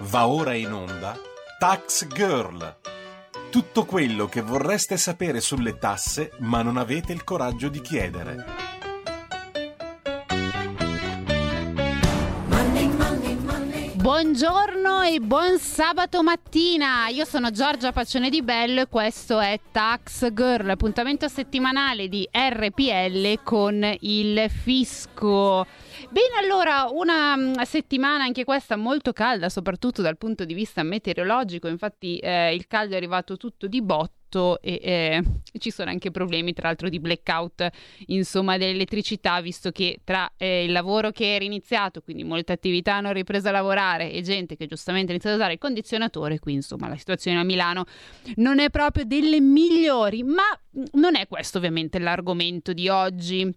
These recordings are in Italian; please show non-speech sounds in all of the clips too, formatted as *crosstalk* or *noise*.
Va ora in onda Tax Girl. Tutto quello che vorreste sapere sulle tasse ma non avete il coraggio di chiedere. Buongiorno e buon sabato mattina, io sono Giorgia Paccione di Bello e questo è Tax Girl, appuntamento settimanale di RPL con il fisco. Bene, allora, una mm, settimana anche questa molto calda, soprattutto dal punto di vista meteorologico, infatti eh, il caldo è arrivato tutto di botto e eh, ci sono anche problemi tra l'altro di blackout insomma dell'elettricità visto che tra eh, il lavoro che era iniziato quindi molte attività hanno ripreso a lavorare e gente che giustamente ha iniziato a usare il condizionatore qui insomma la situazione a Milano non è proprio delle migliori ma mm, non è questo ovviamente l'argomento di oggi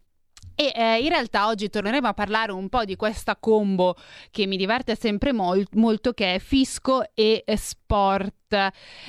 e eh, in realtà oggi torneremo a parlare un po' di questa combo che mi diverte sempre mol- molto, che è fisco e sport.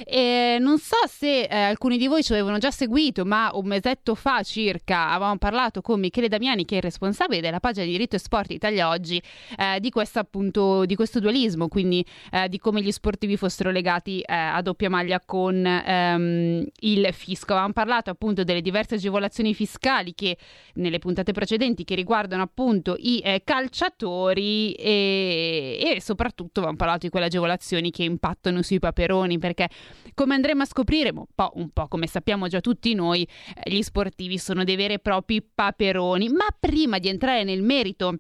E non so se eh, alcuni di voi ci avevano già seguito, ma un mesetto fa circa avevamo parlato con Michele Damiani, che è il responsabile della pagina di diritto e sport Italia Oggi, eh, di, questo, appunto, di questo dualismo, quindi eh, di come gli sportivi fossero legati eh, a doppia maglia con ehm, il fisco. Avevamo parlato appunto delle diverse agevolazioni fiscali che nelle puntate precedenti che riguardano appunto i eh, calciatori e, e soprattutto avevamo parlato di quelle agevolazioni che impattano sui paperoni perché come andremo a scoprire un po', un po' come sappiamo già tutti noi eh, gli sportivi sono dei veri e propri paperoni. Ma prima di entrare nel merito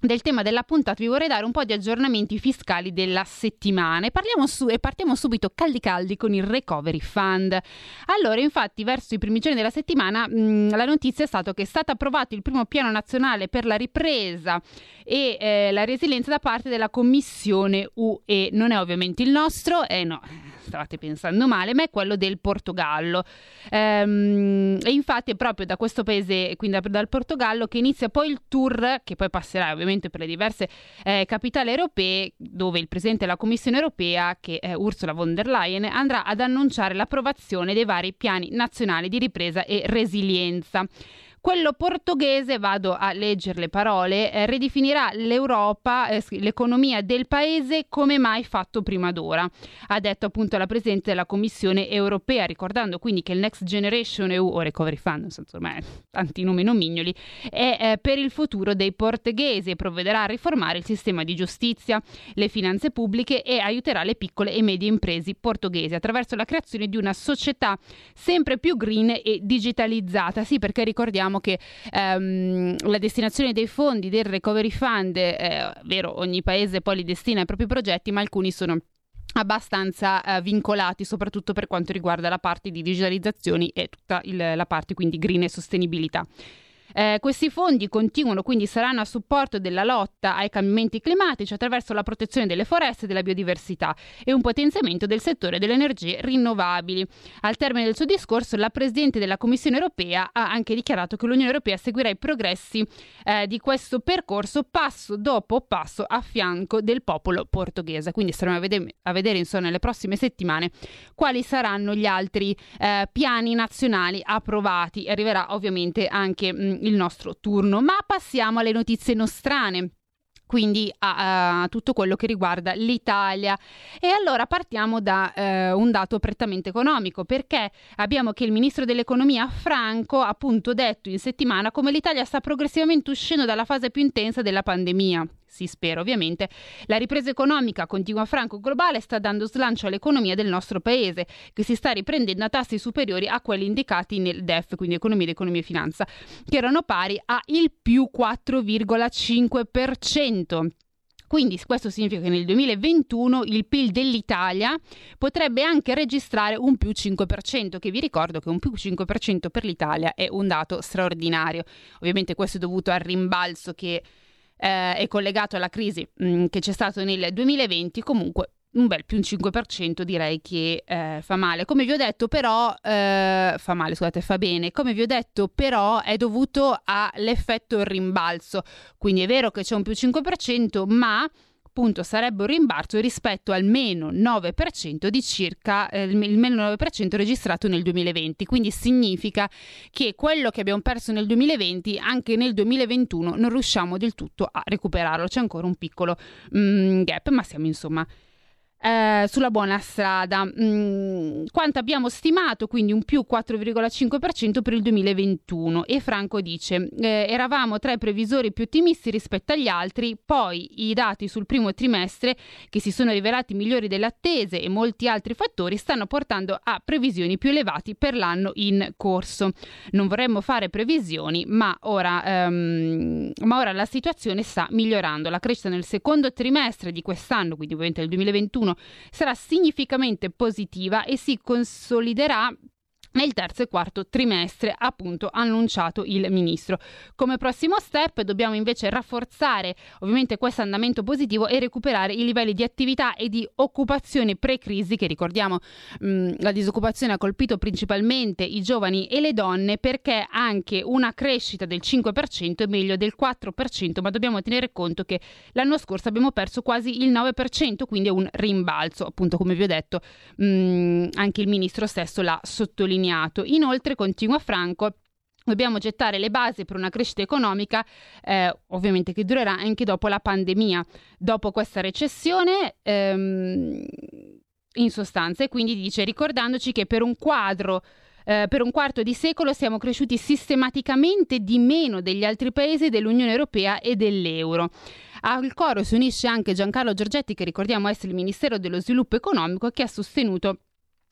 del tema della puntata vi vorrei dare un po' di aggiornamenti fiscali della settimana e, su, e partiamo subito caldi caldi con il Recovery Fund. Allora, infatti, verso i primi giorni della settimana mh, la notizia è stata che è stato approvato il primo piano nazionale per la ripresa e eh, la resilienza da parte della Commissione UE. Non è ovviamente il nostro, eh no, stavate pensando male, ma è quello del Portogallo. Ehm, e infatti è proprio da questo paese, quindi dal Portogallo, che inizia poi il tour, che poi passerà ovviamente per le diverse eh, capitali europee, dove il Presidente della Commissione europea, che è Ursula von der Leyen, andrà ad annunciare l'approvazione dei vari piani nazionali di ripresa e resilienza. Quello portoghese, vado a leggere le parole, eh, ridefinirà l'Europa, eh, l'economia del paese come mai fatto prima d'ora. Ha detto appunto la Presidente della Commissione europea, ricordando quindi che il Next Generation EU o Recovery Fund, insomma, tanti nomi nomignoli, è eh, per il futuro dei portoghesi e provvederà a riformare il sistema di giustizia, le finanze pubbliche e aiuterà le piccole e medie imprese portoghesi attraverso la creazione di una società sempre più green e digitalizzata. Sì, perché ricordiamo sappiamo che ehm, la destinazione dei fondi del Recovery Fund, è vero, ogni paese poi li destina ai propri progetti, ma alcuni sono abbastanza eh, vincolati soprattutto per quanto riguarda la parte di digitalizzazione e tutta il, la parte quindi green e sostenibilità. Eh, questi fondi continuano quindi saranno a supporto della lotta ai cambiamenti climatici attraverso la protezione delle foreste e della biodiversità e un potenziamento del settore delle energie rinnovabili. Al termine del suo discorso, la Presidente della Commissione europea ha anche dichiarato che l'Unione europea seguirà i progressi eh, di questo percorso passo dopo passo a fianco del popolo portoghese. Quindi staremo a vedere, a vedere insomma, nelle prossime settimane quali saranno gli altri eh, piani nazionali approvati. Arriverà ovviamente anche mh, il nostro turno, ma passiamo alle notizie nostrane quindi a, a, tutto quello che riguarda l'Italia. E allora partiamo da eh, un dato prettamente economico, perché abbiamo che il ministro dell'economia Franco ha appunto detto in settimana come l'Italia sta progressivamente uscendo dalla fase più intensa della pandemia si spera ovviamente, la ripresa economica continua franco globale sta dando slancio all'economia del nostro paese, che si sta riprendendo a tassi superiori a quelli indicati nel DEF, quindi economia ed economia e finanza, che erano pari a il più 4,5%. Quindi questo significa che nel 2021 il PIL dell'Italia potrebbe anche registrare un più 5%, che vi ricordo che un più 5% per l'Italia è un dato straordinario. Ovviamente questo è dovuto al rimbalzo che eh, è collegato alla crisi mh, mm, che c'è stato nel 2020, comunque un bel più un 5% direi che eh, fa male. Come vi ho detto però, eh, fa male, scusate, fa bene. Come vi ho detto però è dovuto all'effetto rimbalzo. Quindi è vero che c'è un più 5%, ma appunto sarebbe un rimbalzo rispetto al meno 9% di circa eh, il meno 9% registrato nel 2020. Quindi significa che quello che abbiamo perso nel 2020 anche nel 2021 non riusciamo del tutto a recuperarlo. C'è ancora un piccolo mm, gap, ma siamo insomma eh, sulla buona strada. Mm, quanto abbiamo stimato, quindi un più 4,5% per il 2021. E Franco dice: eh, eravamo tra i previsori più ottimisti rispetto agli altri, poi i dati sul primo trimestre, che si sono rivelati migliori delle attese e molti altri fattori, stanno portando a previsioni più elevati per l'anno in corso. Non vorremmo fare previsioni, ma ora, ehm, ma ora la situazione sta migliorando. La crescita nel secondo trimestre di quest'anno, quindi ovviamente 2021, 2021 sarà significativamente positiva e si consoliderà nel terzo e quarto trimestre, appunto annunciato il ministro. Come prossimo step dobbiamo invece rafforzare ovviamente questo andamento positivo e recuperare i livelli di attività e di occupazione pre-crisi che ricordiamo mh, la disoccupazione ha colpito principalmente i giovani e le donne perché anche una crescita del 5% è meglio del 4%, ma dobbiamo tenere conto che l'anno scorso abbiamo perso quasi il 9%, quindi è un rimbalzo, appunto come vi ho detto, mh, anche il ministro stesso l'ha sottolineato sottolineato. Inoltre, continua Franco, Dobbiamo gettare le basi per una crescita economica, eh, ovviamente che durerà anche dopo la pandemia, dopo questa recessione. Ehm, in sostanza, e quindi dice ricordandoci che per un quadro eh, per un quarto di secolo siamo cresciuti sistematicamente di meno degli altri paesi dell'Unione Europea e dell'euro. Al coro si unisce anche Giancarlo Giorgetti, che ricordiamo essere il Ministero dello Sviluppo Economico, che ha sostenuto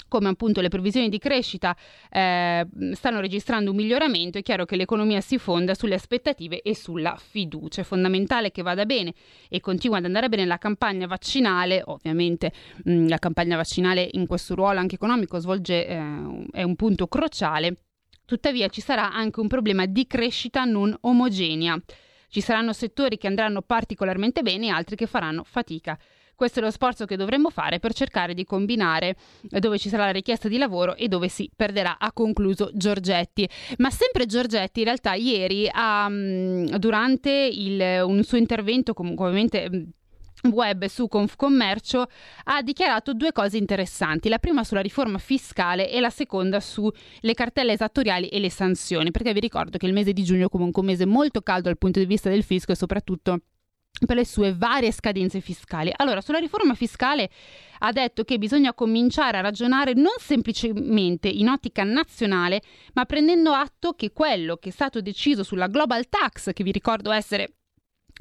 come appunto le previsioni di crescita eh, stanno registrando un miglioramento, è chiaro che l'economia si fonda sulle aspettative e sulla fiducia. È fondamentale che vada bene e continua ad andare bene la campagna vaccinale, ovviamente mh, mm, la campagna vaccinale in questo ruolo anche economico svolge, eh, è un punto cruciale, tuttavia ci sarà anche un problema di crescita non omogenea. Ci saranno settori che andranno particolarmente bene e altri che faranno fatica. Questo è lo sforzo che dovremmo fare per cercare di combinare eh, dove ci sarà la richiesta di lavoro e dove si perderà, ha concluso Giorgetti. Ma sempre Giorgetti in realtà ieri ha, durante il, un suo intervento comunque ovviamente web su Confcommercio ha dichiarato due cose interessanti, la prima sulla riforma fiscale e la seconda sulle cartelle esattoriali e le sanzioni, perché vi ricordo che il mese di giugno è comunque un mese molto caldo dal punto di vista del fisco e soprattutto per le sue varie scadenze fiscali. Allora, sulla riforma fiscale ha detto che bisogna cominciare a ragionare non semplicemente in ottica nazionale, ma prendendo atto che quello che è stato deciso sulla Global Tax, che vi ricordo essere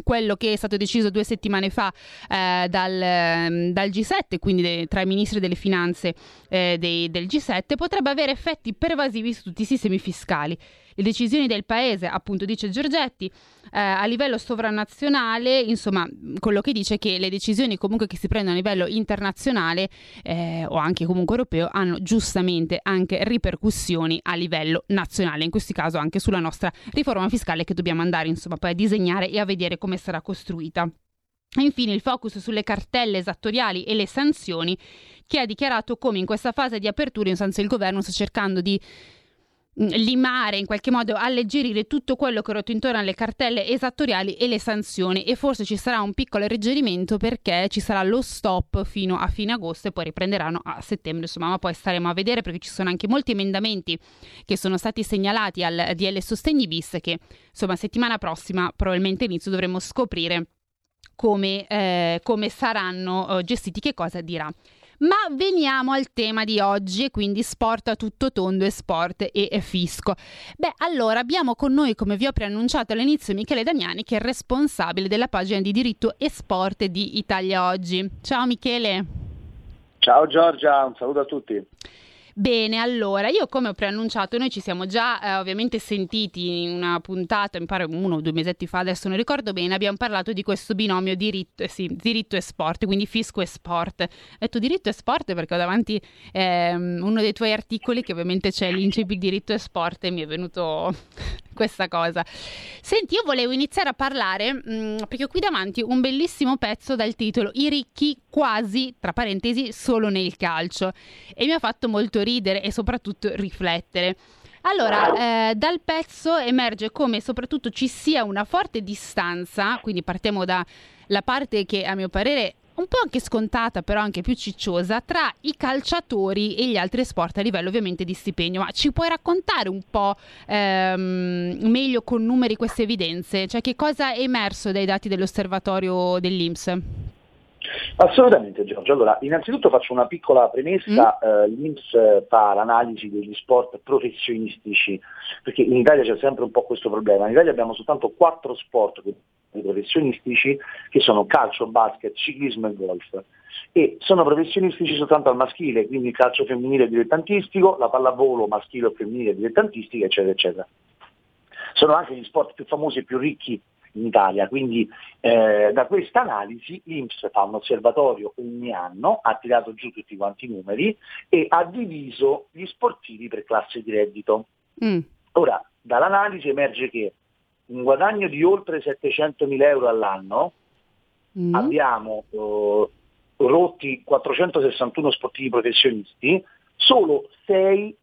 quello che è stato deciso due settimane fa eh, dal, ehm, dal, G7, quindi de, tra i ministri delle finanze eh, dei, del G7, potrebbe avere effetti pervasivi su tutti i sistemi fiscali. Le decisioni del Paese, appunto dice Giorgetti, eh, a livello sovranazionale, insomma, quello che dice che le decisioni comunque che si prendono a livello internazionale eh, o anche comunque europeo hanno giustamente anche ripercussioni a livello nazionale, in questo caso anche sulla nostra riforma fiscale che dobbiamo andare insomma poi a disegnare e a vedere come sarà costruita. Infine il focus sulle cartelle esattoriali e le sanzioni, che ha dichiarato come in questa fase di apertura in sostanza il governo sta cercando di limare, in qualche modo alleggerire tutto quello che ruota intorno alle cartelle esattoriali e le sanzioni. E forse ci sarà un piccolo alleggerimento perché ci sarà lo stop fino a fine agosto e poi riprenderanno a settembre, insomma, ma poi staremo a vedere perché ci sono anche molti emendamenti che sono stati segnalati al DL Sostegni bis che insomma settimana prossima, probabilmente inizio, dovremo scoprire come, eh, come saranno eh, gestiti, che cosa dirà ma veniamo al tema di oggi quindi sport a tutto tondo e sport e fisco. Beh, allora abbiamo con noi, come vi ho preannunciato all'inizio, Michele Damiani, che è responsabile della pagina di diritto e sport di Italia Oggi. Ciao Michele. Ciao Giorgia, un saluto a tutti. Bene, allora, io come ho preannunciato, noi ci siamo già eh, ovviamente sentiti in una puntata, mi pare uno o due mesetti fa, adesso non ricordo bene, abbiamo parlato di questo binomio diritto, eh, sì, diritto e sport, quindi fisco e sport. Ho detto diritto e sport perché ho davanti eh, uno dei tuoi articoli che ovviamente c'è l'incipit diritto e sport e mi è venuto questa cosa. Senti, io volevo iniziare a parlare, mh, mm, perché ho qui davanti un bellissimo pezzo dal titolo I ricchi quasi, tra parentesi, solo nel calcio. E mi ha fatto molto ridere e soprattutto riflettere. Allora, eh, dal pezzo emerge come soprattutto ci sia una forte distanza, quindi partiamo dalla parte che a mio parere un po' anche scontata, però anche più cicciosa, tra i calciatori e gli altri sport a livello ovviamente di stipendio. Ma ci puoi raccontare un po' ehm, meglio con numeri queste evidenze? Cioè che cosa è emerso dai dati dell'osservatorio dell'Inps? Assolutamente Giorgio. Allora, innanzitutto faccio una piccola premessa, mm. eh, l'Inps fa l'analisi degli sport professionistici, perché in Italia c'è sempre un po' questo problema. In Italia abbiamo soltanto quattro sport professionistici che sono calcio, basket, ciclismo e golf. E sono professionistici soltanto al maschile, quindi il calcio femminile dilettantistico, la pallavolo maschile o femminile dilettantistica, eccetera, eccetera. Sono anche gli sport più famosi e più ricchi in Italia. Quindi eh, da questa analisi l'Inps fa un osservatorio ogni anno, ha tirato giù tutti quanti i numeri e ha diviso gli sportivi per classe di reddito. Mm. Ora, dall'analisi emerge che un guadagno di oltre 700.000 euro all'anno mm. abbiamo eh, rotti 461 sportivi professionisti, solo 6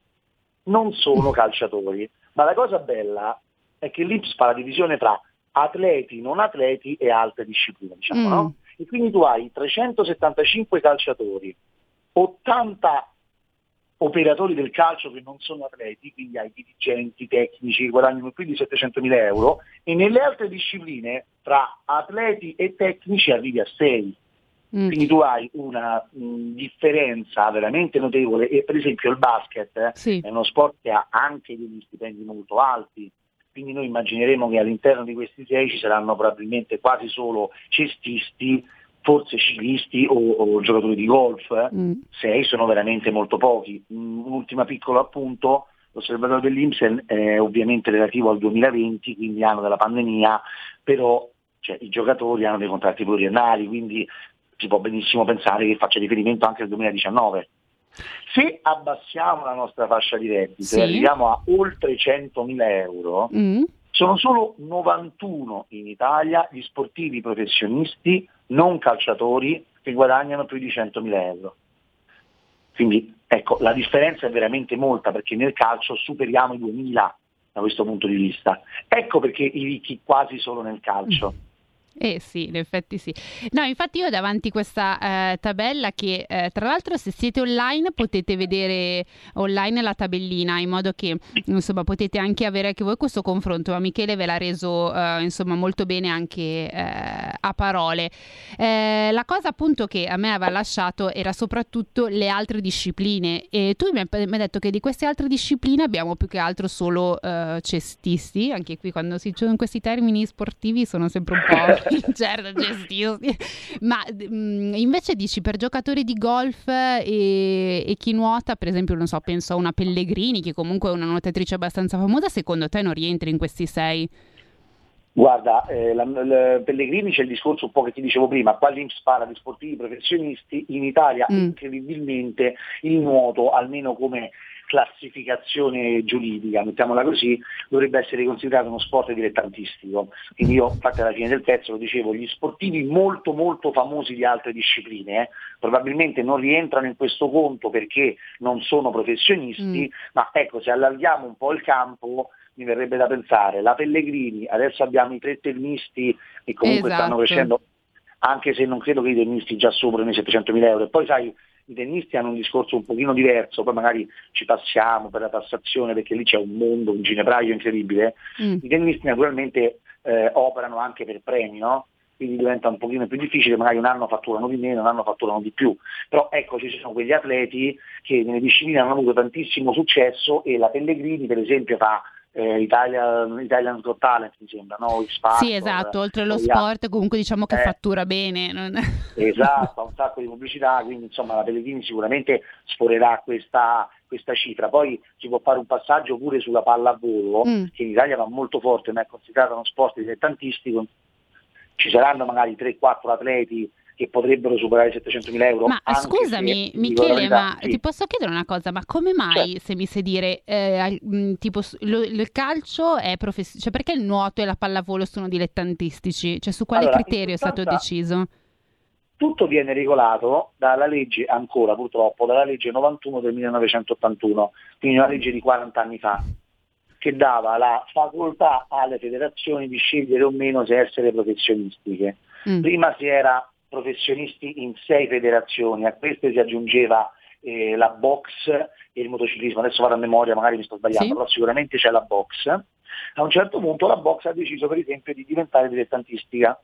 non sono calciatori. Ma la cosa bella è che l'Ips fa la divisione tra atleti, non atleti e altre discipline, diciamo, mm. no? E quindi tu hai 375 calciatori, 80 operatori del calcio che non sono atleti, quindi hai dirigenti, tecnici guadagnano più di 700 mila euro, e nelle altre discipline tra atleti e tecnici arrivi a 6. Mm. Quindi tu hai una mh, differenza veramente notevole e per esempio il basket eh, sì. è uno sport che ha anche degli stipendi molto alti, quindi noi immagineremo che all'interno di questi sei ci saranno probabilmente quasi solo cestisti, forse ciclisti o, o giocatori di golf, eh. mm. sei sono veramente molto pochi. Un ultimo piccolo appunto, l'osservatorio dell'Inps è ovviamente relativo al 2020, quindi anno della pandemia, però cioè, i giocatori hanno dei contratti pluriennali, quindi si può benissimo pensare che faccia riferimento anche al 2019. Se abbassiamo la nostra fascia di reddito sì. e arriviamo a oltre 100.000 euro, mm. sono solo 91 in Italia gli sportivi professionisti non calciatori che guadagnano più di 100.000 euro. Quindi ecco, la differenza è veramente molta perché nel calcio superiamo i 2.000 da questo punto di vista. Ecco perché i ricchi quasi solo nel calcio. Mm. Eh sì, in effetti sì. No, infatti io ho davanti questa eh, tabella che eh, tra l'altro se siete online potete vedere online la tabellina in modo che insomma potete anche avere anche voi questo confronto, ma Michele ve l'ha reso eh, insomma molto bene anche eh, a parole. Eh, la cosa appunto che a me aveva lasciato era soprattutto le altre discipline e tu mi hai detto che di queste altre discipline abbiamo più che altro solo eh, cestisti, anche qui quando si dicono questi termini sportivi sono sempre un po' *laughs* certo, gestirsi. Ma mh, mm, invece dici per giocatori di golf e, e, chi nuota, per esempio, non so, penso a una Pellegrini, che comunque è una nuotatrice abbastanza famosa, secondo te non rientri in questi sei? Guarda, eh, la, la, Pellegrini c'è il discorso un po' che ti dicevo prima, qua l'Inps parla di sportivi professionisti, in Italia mm. incredibilmente il nuoto, almeno come classificazione giuridica, mettiamola così, dovrebbe essere considerato uno sport dilettantistico. Quindi io, infatti alla fine del pezzo lo dicevo, gli sportivi molto molto famosi di altre discipline eh, probabilmente non rientrano in questo conto perché non sono professionisti, mm. ma ecco, se allarghiamo un po' il campo mi verrebbe da pensare, la Pellegrini, adesso abbiamo i tre tennisti che comunque esatto. stanno crescendo, anche se non credo che i tennisti già superino i 700.000 euro, e poi sai, i tennisti hanno un discorso un pochino diverso, poi magari ci passiamo per la tassazione perché lì c'è un mondo, un ginepraio incredibile. Mm. I tennisti naturalmente eh, operano anche per premi, no? quindi diventa un pochino più difficile, magari un anno fatturano di meno, un anno fatturano di più. Però ecco, ci sono quegli atleti che nelle discipline hanno avuto tantissimo successo e la Pellegrini per esempio fa eh, Italian, Italian Got Talent mi sembra, no? X-Factor, sì esatto, oltre allo sport comunque diciamo che eh, fattura bene. Non... esatto, ha un sacco di pubblicità, quindi insomma la Pellegrini sicuramente sforerà questa, questa cifra. Poi si può fare un passaggio pure sulla pallavolo, mm. che in Italia va molto forte, ma è considerato uno sport dilettantistico. Ci saranno magari 3-4 atleti che potrebbero superare i 700.000 euro. Ma scusami, Michele, ma sì. ti posso chiedere una cosa? Ma come mai, certo. se mi sai dire, eh, tipo, lo, il calcio è professionale, cioè perché il nuoto e la pallavolo sono dilettantististici? Cioè su quale allora, criterio è stato deciso? Tutto viene regolato dalla legge, ancora purtroppo, dalla legge 91 del 1981, quindi una legge di 40 anni fa, che dava la facoltà alle federazioni di scegliere o meno se essere professionistiche. Mm. Prima si era professionisti in sei federazioni, a queste si aggiungeva eh, la box e il motociclismo, adesso vado a memoria, magari mi sto sbagliando, sì. però sicuramente c'è la box. A un certo punto la box ha deciso per esempio di diventare dilettantistica,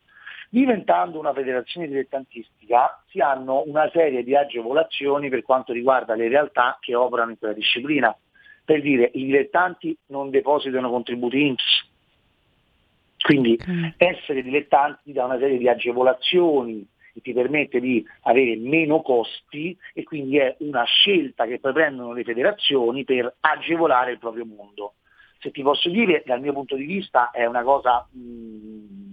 Diventando una federazione dilettantistica si hanno una serie di agevolazioni per quanto riguarda le realtà che operano in quella disciplina. Per dire, i dilettanti non depositano contributi INPS, quindi essere dilettanti dà una serie di agevolazioni che ti permette di avere meno costi e quindi è una scelta che poi prendono le federazioni per agevolare il proprio mondo. Se ti posso dire, dal mio punto di vista è una cosa mh,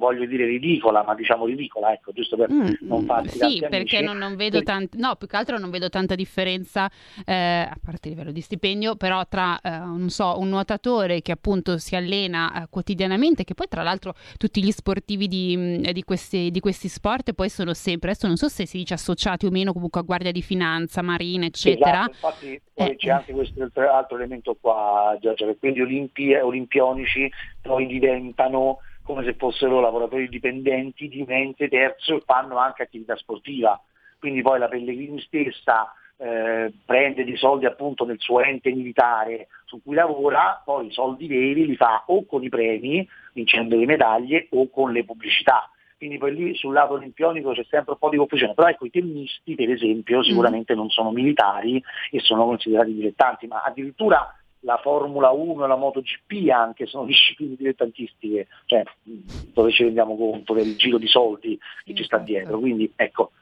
voglio dire ridicola, ma diciamo ridicola, ecco, giusto per mm, non farti Sì, perché non, non, vedo tanto, no, più che altro non vedo tanta differenza, eh, a parte il livello di stipendio, però tra, eh, non so, un nuotatore che appunto si allena eh, quotidianamente, che poi tra l'altro tutti gli sportivi di, mm, di, questi, di, questi, sport poi sono sempre, adesso non so se si dice associati o meno comunque a guardia di finanza, marina, eccetera. Esatto, infatti poi c'è eh. anche questo altro elemento qua, Giorgia, che quindi olimpi- olimpionici poi diventano come se fossero lavoratori dipendenti di un ente terzo e fanno anche attività sportiva. Quindi poi la Pellegrini stessa eh, prende dei soldi appunto nel suo ente militare su cui lavora, poi i soldi veri li fa o con i premi, vincendo le medaglie, o con le pubblicità. Quindi poi lì sul lato olimpionico c'è sempre un po' di confusione, però ecco i tennisti per esempio sicuramente non sono militari e sono considerati dilettanti, ma addirittura la Formula 1 e la MotoGP anche sono *laughs* discipline dilettantistiche, cioè dove ci rendiamo conto del giro di soldi che ci sta dietro. Quindi ecco.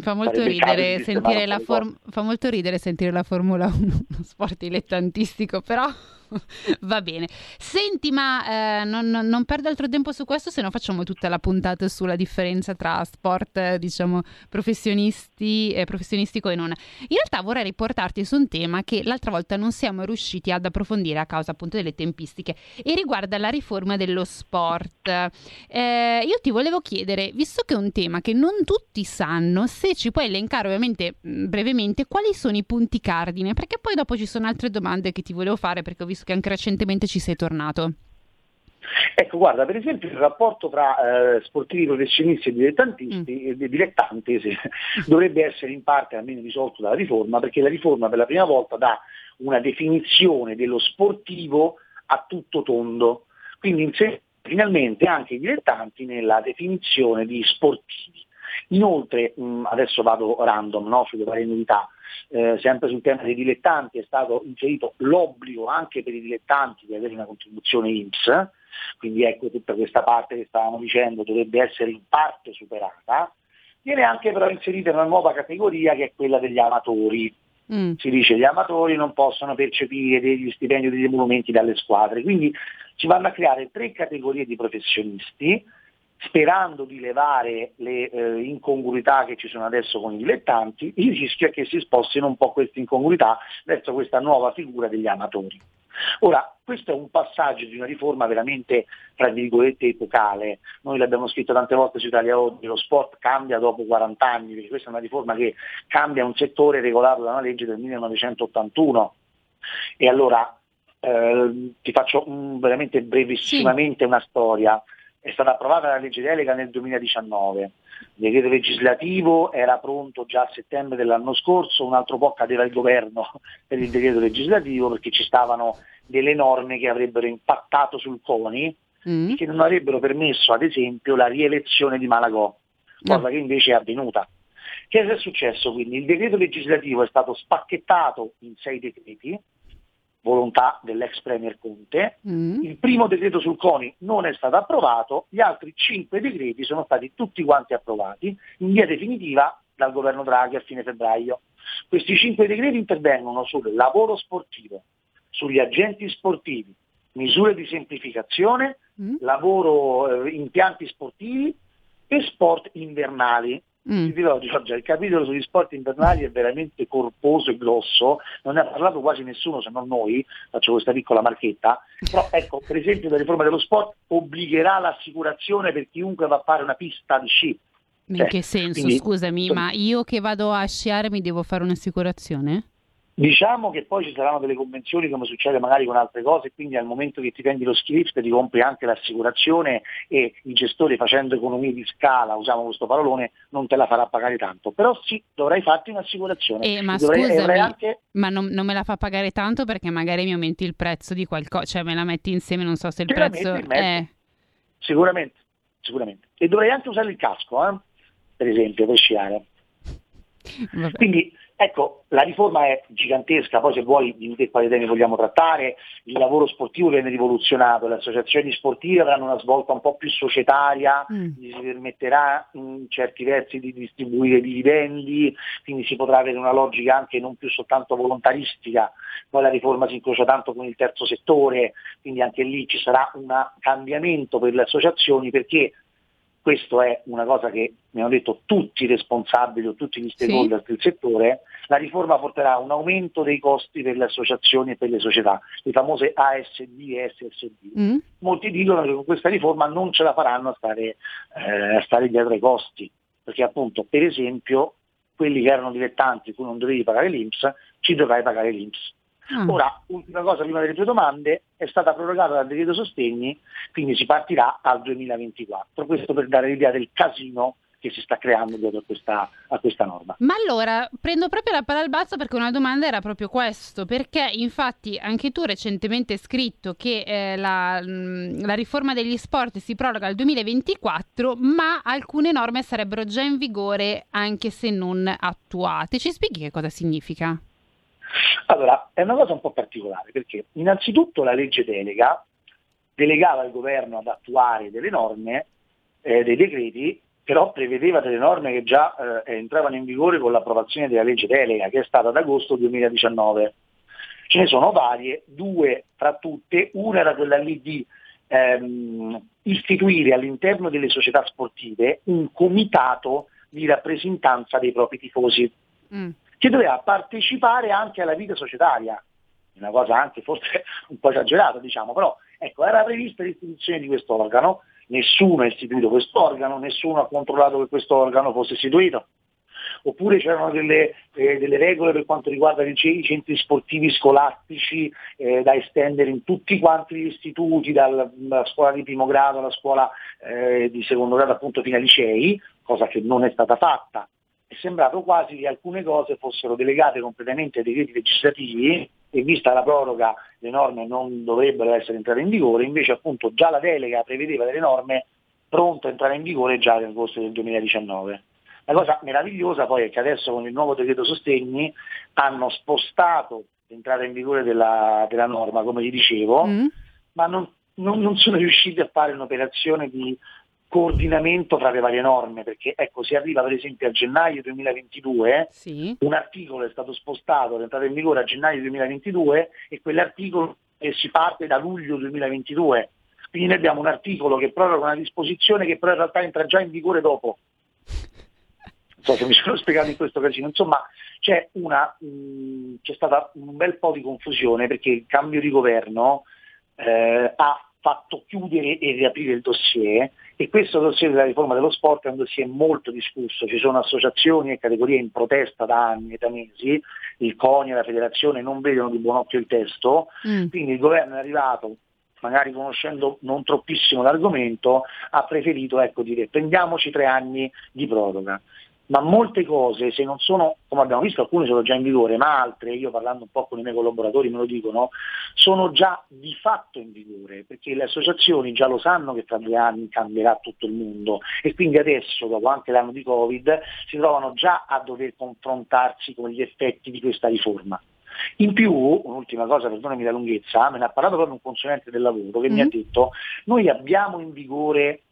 Fa molto, ridere sentire la form- fa molto ridere sentire la Formula *laughs* 1, uno sport dilettantistico, però *laughs* Va bene. Senti, ma eh, non, non, perdo altro tempo su questo, se no facciamo tutta la puntata sulla differenza tra sport, diciamo, professionisti, eh, professionistico e non. In realtà vorrei riportarti su un tema che l'altra volta non siamo riusciti ad approfondire a causa appunto delle tempistiche e riguarda la riforma dello sport. Eh, io ti volevo chiedere, visto che è un tema che non tutti sanno, se ci puoi elencare ovviamente brevemente quali sono i punti cardine, perché poi dopo ci sono altre domande che ti volevo fare perché ho visto che anche recentemente ci sei tornato. Ecco, guarda, per esempio il rapporto tra eh, sportivi professionisti e dilettantisti, mm. dilettanti sì, *laughs* dovrebbe essere in parte almeno risolto dalla riforma, perché la riforma per la prima volta dà una definizione dello sportivo a tutto tondo, quindi inserisce finalmente anche i dilettanti nella definizione di sportivi. Inoltre, mh, adesso vado random no, sulle varie novità, eh, sempre sul tema dei dilettanti è stato inserito l'obbligo anche per i dilettanti di avere una contribuzione INPS, quindi ecco tutta questa parte che stavamo dicendo dovrebbe essere in parte superata, viene anche però inserita una nuova categoria che è quella degli amatori. Mm. Si dice che gli amatori non possono percepire degli stipendi o degli emolumenti dalle squadre, quindi si vanno a creare tre categorie di professionisti sperando di levare le eh, incongruità che ci sono adesso con i dilettanti, il rischio è che si spostino un po' queste incongruità verso questa nuova figura degli amatori. Ora, questo è un passaggio di una riforma veramente, tra virgolette, epocale. Noi l'abbiamo scritto tante volte su Italia Oggi, lo sport cambia dopo 40 anni, perché questa è una riforma che cambia un settore regolato da una legge del 1981. E allora eh, ti faccio un, veramente brevissimamente sì. una storia è stata approvata la legge delega nel 2019, il decreto legislativo era pronto già a settembre dell'anno scorso, un altro po' cadeva il governo *laughs* per il decreto legislativo perché ci stavano delle norme che avrebbero impattato sul CONI mm. che non avrebbero permesso ad esempio la rielezione di Malagò, cosa no. che invece è avvenuta. Che è successo quindi? Il decreto legislativo è stato spacchettato in sei decreti, volontà dell'ex Premier Conte. Mm. Il primo decreto sul CONI non è stato approvato, gli altri cinque decreti sono stati tutti quanti approvati in via definitiva dal governo Draghi a fine febbraio. Questi cinque decreti intervengono sul lavoro sportivo, sugli agenti sportivi, misure di semplificazione, mm. lavoro, eh, impianti sportivi e sport invernali. Mm. Ti dirò Giorgia, il capitolo sugli sport invernali è veramente corposo e grosso, non ne ha parlato quasi nessuno se non noi, faccio questa piccola marchetta, però *laughs* ecco, per esempio la riforma dello sport obbligherà l'assicurazione per chiunque va a fare una pista di sci. In cioè, che senso? Quindi, Scusami, ma io che vado a sciare mi devo fare un'assicurazione? Diciamo che poi ci saranno delle convenzioni come succede magari con altre cose, quindi al momento che ti prendi lo script ti compri anche l'assicurazione e il gestore facendo economie di scala, usiamo questo parolone, non te la farà pagare tanto. Però sì, dovrai farti un'assicurazione. Eh, ma dovrei, scusami, anche... ma non, non, me la fa pagare tanto perché magari mi aumenti il prezzo di qualcosa, cioè me la metti insieme, non so se il prezzo è... Sicuramente. sicuramente. E dovrei anche usare il casco, eh? per esempio, per sciare. Vabbè. Quindi ecco, la riforma è gigantesca, poi se vuoi di che quali temi vogliamo trattare, il lavoro sportivo viene rivoluzionato, le associazioni sportive avranno una svolta un po' più societaria, mm. si permetterà in certi versi di distribuire dividendi, quindi si potrà avere una logica anche non più soltanto volontaristica, poi la riforma si incrocia tanto con il terzo settore, quindi anche lì ci sarà un cambiamento per le associazioni perché questo è una cosa che mi hanno detto tutti i responsabili o tutti gli stakeholder sì. del settore, la riforma porterà a un aumento dei costi per le associazioni e per le società, le famose ASD e SSD. Mm. Molti dicono che con questa riforma non ce la faranno a stare, eh, a stare dietro ai costi, perché appunto per esempio quelli che erano dilettanti cui non dovevi pagare l'Inps, ci dovrai pagare l'Inps. Ah. Ora, ultima cosa prima delle tue domande, è stata prorogata dal decreto sostegni, quindi si partirà al 2024. Questo per dare l'idea del casino che si sta creando dietro a questa, a questa, norma. Ma allora prendo proprio la palla al balzo perché una domanda era proprio questo, perché infatti anche tu recentemente hai scritto che eh, la, mm, la, riforma degli sport si proroga al 2024, ma alcune norme sarebbero già in vigore anche se non attuate. Ci spieghi che cosa significa? Allora, è una cosa un po' particolare perché innanzitutto la legge delega delegava il governo ad attuare delle norme, eh, dei decreti, però prevedeva delle norme che già eh, entravano in vigore con l'approvazione della legge delega, che è stata ad agosto 2019. Ce ne sono varie, due tra tutte, una era quella lì di ehm, istituire all'interno delle società sportive un comitato di rappresentanza dei propri tifosi. Mm che doveva partecipare anche alla vita societaria, una cosa anche forse *laughs* un po' esagerata diciamo, però ecco, era prevista l'istituzione di questo organo, nessuno ha istituito questo organo, nessuno ha controllato che questo organo fosse istituito. Oppure c'erano delle, eh, delle regole per quanto riguarda i centri sportivi scolastici eh, da estendere in tutti quanti gli istituti, dalla, dalla scuola di primo grado alla scuola eh, di secondo grado appunto fino ai licei, cosa che non è stata fatta è sembrato quasi che alcune cose fossero delegate completamente ai decreti legislativi e vista la proroga le norme non dovrebbero essere entrate in vigore, invece appunto già la delega prevedeva delle norme pronte a entrare in vigore già nel agosto del 2019. La cosa meravigliosa poi è che adesso con il nuovo decreto sostegni hanno spostato l'entrata in vigore della, della norma, come vi dicevo, mm. ma non, non, non sono riusciti a fare un'operazione di coordinamento tra le varie norme, perché ecco, si arriva per esempio a gennaio 2022, sì. un articolo è stato spostato, è entrato in vigore a gennaio 2022 e quell'articolo eh, si parte da luglio 2022. Quindi noi abbiamo un articolo che proroga una disposizione che però in realtà entra già in vigore dopo. Non so se mi sono spiegato in questo casino. Insomma, c'è, una, mh, c'è stata un bel po' di confusione perché il cambio di governo eh, ha fatto chiudere e riaprire il dossier e questo dossier della riforma dello sport è un dossier molto discusso, ci sono associazioni e categorie in protesta da anni e da mesi, il CONI e la federazione non vedono di buon occhio il testo, mm. quindi il governo è arrivato magari conoscendo non troppissimo l'argomento, ha preferito ecco, dire prendiamoci tre anni di proroga ma molte cose, se non sono, come abbiamo visto, alcune sono già in vigore, ma altre, io parlando un po' con i miei collaboratori me lo dicono, sono già di fatto in vigore, perché le associazioni già lo sanno che tra due anni cambierà tutto il mondo e quindi adesso, dopo anche l'anno di Covid, si trovano già a dover confrontarsi con gli effetti di questa riforma. In più, un'ultima cosa, perdonami la lunghezza, me ne ha parlato proprio un consulente del lavoro che mm. mi ha mm. detto, noi abbiamo in vigore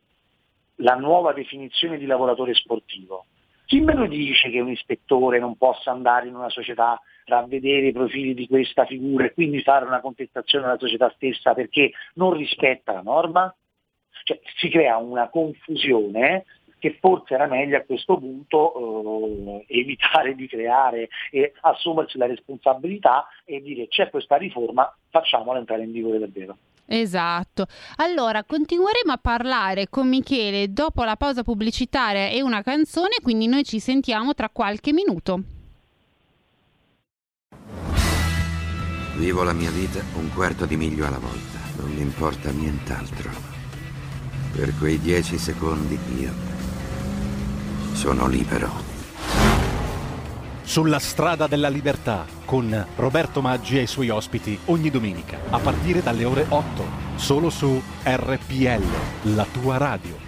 la nuova definizione di lavoratore sportivo, chi me lo dice che un ispettore non possa andare in una società, ravvedere i profili di questa figura e quindi fare una contestazione alla società stessa perché non rispetta la norma? Cioè, si crea una confusione che forse era meglio a questo punto eh, evitare di creare e assumersi la responsabilità e dire c'è questa riforma, facciamola entrare in vigore davvero. Esatto. Allora, continueremo a parlare con Michele dopo la pausa pubblicitaria e una canzone, quindi noi ci sentiamo tra qualche minuto. Vivo la mia vita un quarto di miglio alla volta, non mi importa nient'altro. Per quei dieci secondi io sono libero. Sulla strada della libertà con Roberto Maggi e i suoi ospiti ogni domenica a partire dalle ore 8, solo su RPL, la tua radio.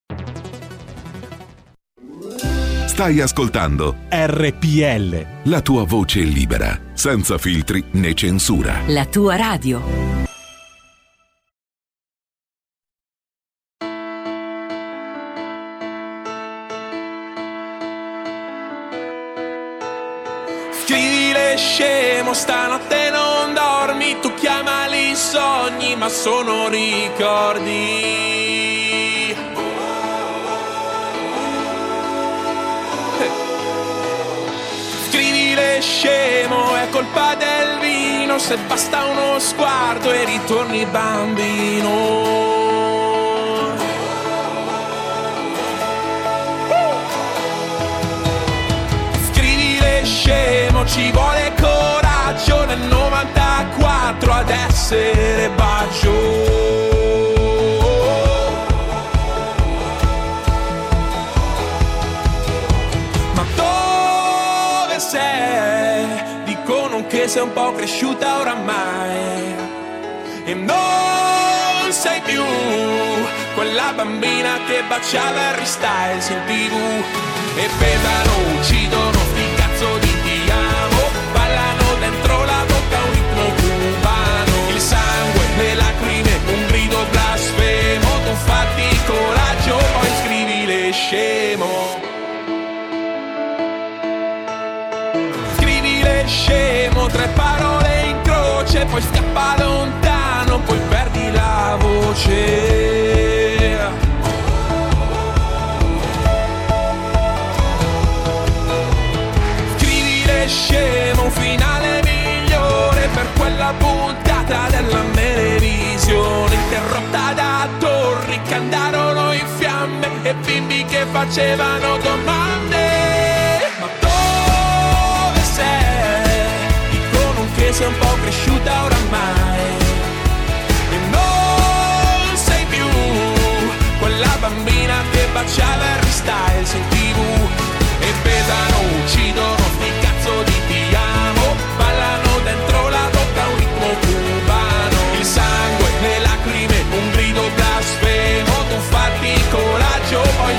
Stai ascoltando RPL. la tua voce libera, senza filtri né censura. La tua radio. Scrivile scemo, stanotte non dormi, tu chiamali sogni, ma sono ricordi. Scemo, è colpa del vino, se basta uno sguardo e ritorni bambino. Scrivile scemo, ci vuole coraggio nel 94 ad essere bacio. Sei un po' cresciuta oramai. E non sei più quella bambina che baciava Harry Styles in tv E pedano, uccidono, sti cazzo di ti amo Ballano dentro la bocca un ritmo cubano Il sangue, le lacrime, un grido blasfemo. Tu fatti coraggio, poi scrivile scemo tre parole in croce, poi scappa lontano, poi perdi la voce. Scrivile scemo, un finale migliore per quella puntata della televisione, interrotta da torri che andarono in fiamme e bimbi che facevano domande. Un po' cresciuta oramai. E non sei più quella bambina che baciava Harry Styles in tv. E pesano, uccidono, sti cazzo di ti amo Ballano dentro la bocca un ritmo cubano. Il sangue, le lacrime, un grido blasfemo. Tu fatti coraggio, poi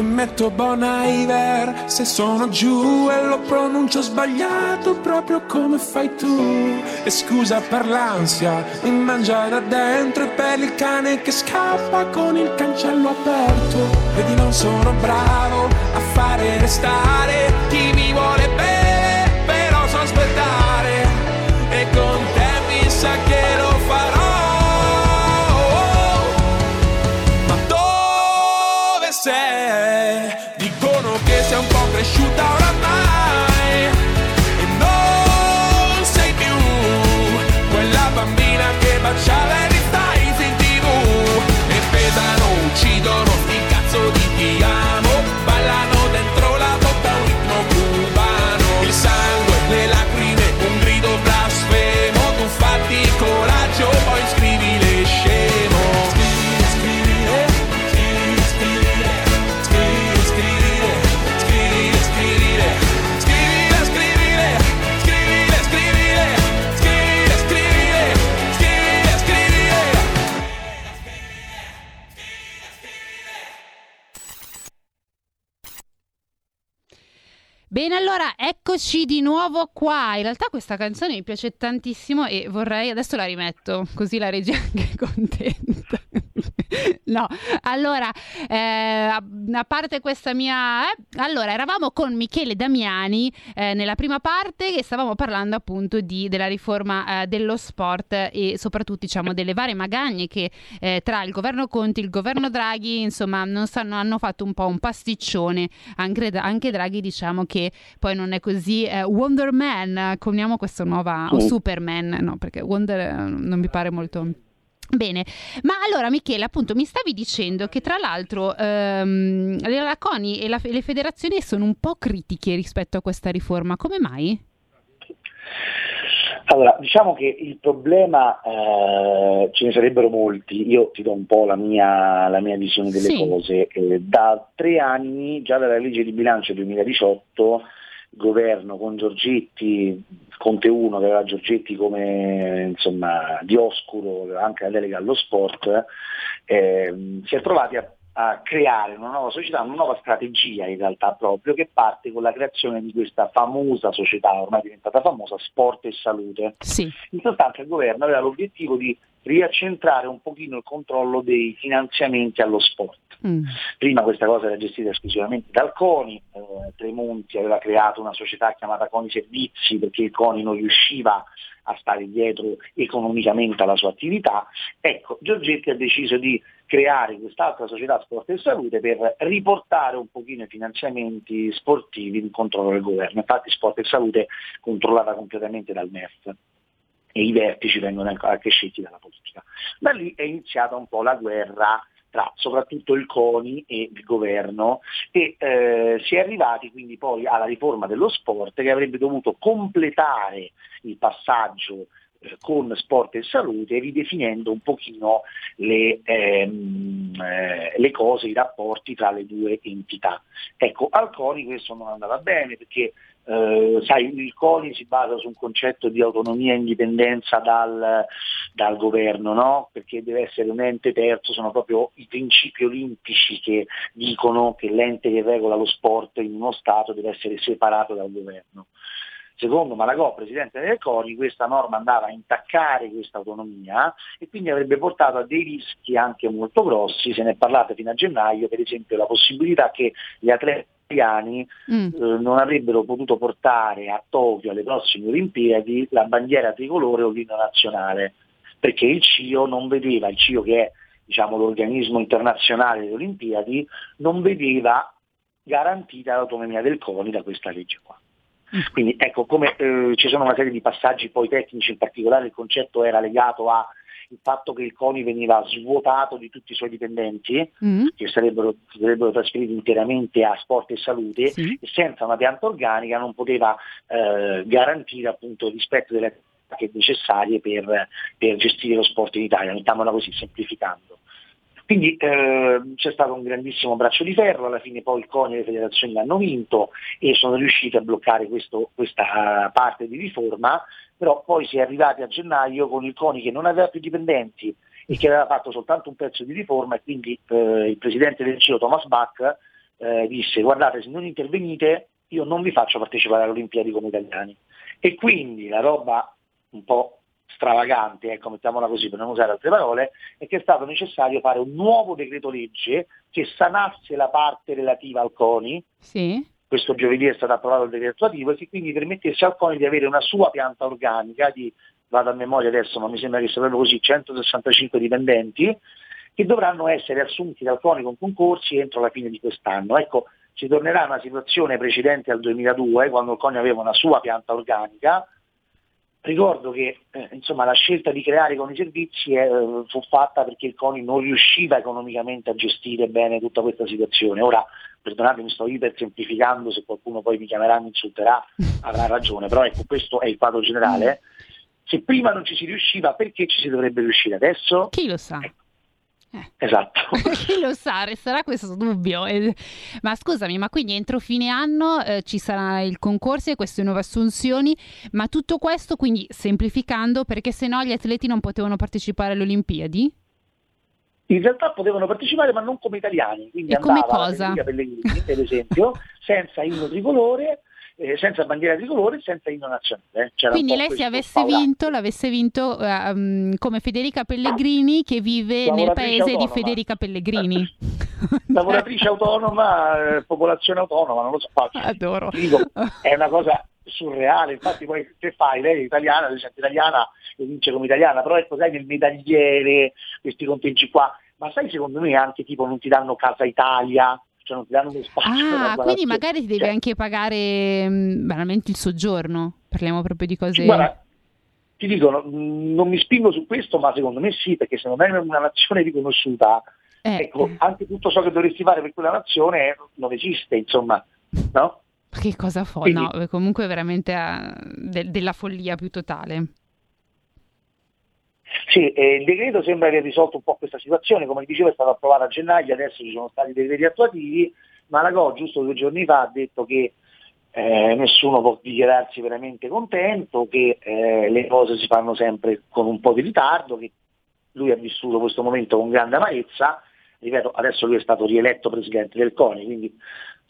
e metto Bon Iver se sono giù e lo pronuncio sbagliato proprio come fai tu. E scusa per l'ansia, mi mangia da dentro e per il cane che scappa con il cancello aperto. Vedi non sono bravo a fare restare chi mi vuole bene, però so aspettare. Eccoci di nuovo qua. In realtà questa canzone mi piace tantissimo e vorrei adesso la rimetto, così la regia è anche *laughs* contenta. *laughs* no, allora, eh, a parte questa mia... eh, allora, eravamo con Michele Damiani eh, nella prima parte che stavamo parlando appunto di, della riforma eh, dello sport e soprattutto diciamo delle varie magagne che eh, tra il governo Conti e il governo Draghi insomma non sanno, hanno fatto un po' un pasticcione. Anche, anche Draghi diciamo che poi non è così eh, Wonder Man, coniamo questa nuova... o Superman, no perché Wonder non mi pare molto Bene, ma allora Michele, appunto, mi stavi dicendo che tra l'altro ehm, la CONI e la, le federazioni sono un po' critiche rispetto a questa riforma, come mai? Allora, diciamo che il problema eh, ce ne sarebbero molti, io ti do un po' la mia, la mia visione delle Sì. cose. Eh, da tre anni, già dalla legge di bilancio 2018, il governo con Giorgetti, Conte 1 che aveva Giorgetti come insomma, Dioscuro, aveva anche la delega allo sport, ehm, si è trovati a, a creare una nuova società, una nuova strategia in realtà proprio che parte con la creazione di questa famosa società, ormai diventata famosa, Sport e Salute. Sì, In sostanza il governo aveva l'obiettivo di riaccentrare un pochino il controllo dei finanziamenti allo sport. Mm. Prima questa cosa era gestita esclusivamente dal CONI, eh, Tremonti aveva creato una società chiamata CONI Servizi perché il CONI non riusciva a stare dietro economicamente alla sua attività. Ecco, Giorgetti ha deciso di creare quest'altra società Sport e Salute per riportare un pochino i finanziamenti sportivi in controllo del governo. Infatti Sport e Salute è controllata completamente dal MEF e i vertici vengono anche scelti dalla politica. Da lì è iniziata un po' la guerra tra soprattutto il CONI e il governo e eh, si è arrivati quindi poi alla riforma dello sport che avrebbe dovuto completare il passaggio eh, con sport e salute ridefinendo un pochino le, ehm, eh, le cose, i rapporti tra le due entità. Ecco, al CONI questo non andava bene perché eh, sai, il CONI si basa su un concetto di autonomia e indipendenza dal, dal governo, no? perché deve essere un ente terzo, sono proprio i principi olimpici che dicono che l'ente che regola lo sport in uno Stato deve essere separato dal governo. Secondo Malagò, presidente del CONI, questa norma andava a intaccare questa autonomia e quindi avrebbe portato a dei rischi anche molto grossi, se ne è parlato fino a gennaio, per esempio la possibilità che gli atleti italiani Mm. eh, non avrebbero potuto portare a Tokyo alle prossime Olimpiadi la bandiera tricolore o l'inno nazionale, perché il CIO non vedeva, il CIO che è diciamo, l'organismo internazionale delle Olimpiadi, non vedeva garantita l'autonomia del CONI da questa legge qua. Quindi ecco, come eh, ci sono una serie di passaggi poi tecnici, in particolare il concetto era legato al fatto che il CONI veniva svuotato di tutti i suoi dipendenti, Mm. che sarebbero, sarebbero trasferiti interamente a sport e salute, Sì. e senza una pianta organica non poteva eh, garantire appunto il rispetto delle attività necessarie per, per gestire lo sport in Italia, mettiamola così, semplificando. Quindi eh, c'è stato un grandissimo braccio di ferro, alla fine poi il CONI e le federazioni hanno vinto e sono riusciti a bloccare questo- questa parte di riforma, però poi si è arrivati a gennaio con il CONI che non aveva più dipendenti e che aveva fatto soltanto un pezzo di riforma e quindi eh, il presidente del CIO Thomas Bach eh, disse guardate se non intervenite io non vi faccio partecipare alle Olimpiadi come italiani. E quindi la roba un po' stravagante, ecco, mettiamola così per non usare altre parole, è che è stato necessario fare un nuovo decreto legge che sanasse la parte relativa al CONI, Sì. questo giovedì è stato approvato il decreto attuativo, e che quindi permettesse al CONI di avere una sua pianta organica di, vado a memoria adesso, ma mi sembra che sia proprio così, 165 dipendenti, che dovranno essere assunti dal CONI con concorsi entro la fine di quest'anno. Ecco, ci tornerà una situazione precedente al 2002, quando il CONI aveva una sua pianta organica. Ricordo che eh, insomma, la scelta di creare con i servizi eh, fu fatta perché il CONI non riusciva economicamente a gestire bene tutta questa situazione. Ora, perdonatemi, sto iper semplificando, se qualcuno poi mi chiamerà e mi insulterà, avrà ragione, però ecco, questo è il quadro generale. Se prima non ci si riusciva, perché ci si dovrebbe riuscire adesso? Chi lo sa? Esatto. *laughs* Chi lo sa, resterà questo dubbio. Eh, Ma scusami, ma quindi entro fine anno eh, ci sarà il concorso e queste nuove assunzioni, ma tutto questo quindi semplificando perché se no gli atleti non potevano partecipare alle Olimpiadi? In realtà potevano partecipare ma non come italiani, quindi E come andava cosa? la Pellegrini, per esempio, *laughs* senza inno tricolore, eh, senza bandiera tricolore e senza inno nazionale. C'era un Quindi lei se avesse spauracchio. vinto, l'avesse vinto eh, um, come Federica Pellegrini che vive nel paese di autonoma. Federica Pellegrini. *laughs* Lavoratrice autonoma, eh, popolazione autonoma, non lo so. faccio. *laughs* Adoro. Dico, *laughs* è una cosa surreale, infatti poi che fai? Lei è italiana, lei è italiana e vince come italiana, però ecco sai nel medagliere, questi conteggi qua, ma sai secondo me anche tipo non ti danno Casa Italia, non ti danno uno spazio. Ah, quindi magari ti devi Cioè, anche pagare mm, banalmente il soggiorno. Parliamo proprio di cose. Guarda, ti dicono, non mi spingo su questo, ma secondo me sì, perché se non è una nazione riconosciuta, eh. ecco, anche tutto ciò che dovresti fare per quella nazione non esiste, insomma, no? Che cosa folle, no, comunque veramente uh, de- della follia più totale. Sì, eh, il decreto sembra aver risolto un po' questa situazione, come dicevo è stato approvato a gennaio, adesso ci sono stati dei decreti attuativi, ma la GO giusto due giorni fa ha detto che eh, nessuno può dichiararsi veramente contento, che eh, le cose si fanno sempre con un po' di ritardo, che lui ha vissuto questo momento con grande amarezza, ripeto, adesso lui è stato rieletto presidente del CONI, quindi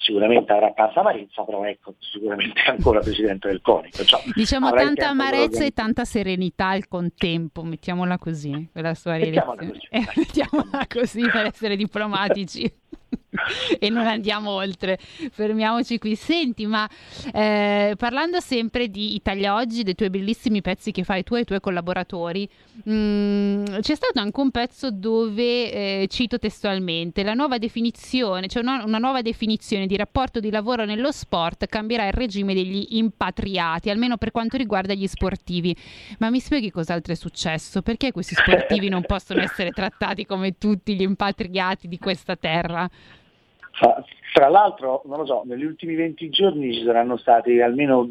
sicuramente avrà tanta amarezza, però ecco, sicuramente *laughs* ancora presidente del CONI. diciamo tanta amarezza e tanta serenità al contempo, mettiamola così, per la sua rielezione. Eh, *laughs* mettiamola così per essere diplomatici. *laughs* *laughs* e non andiamo oltre, fermiamoci qui. Senti, ma eh, parlando sempre di Italia Oggi, dei tuoi bellissimi pezzi che fai tu e i tuoi collaboratori, mh, mm, c'è stato anche un pezzo dove eh, cito testualmente la nuova definizione, cioè una, una, nuova definizione di rapporto di lavoro nello sport cambierà il regime degli impatriati, almeno per quanto riguarda gli sportivi. Ma mi spieghi cos'altro è successo? Perché questi sportivi non possono essere trattati come tutti gli impatriati di questa terra? Tra l'altro, non lo so, negli ultimi 20 giorni ci saranno stati almeno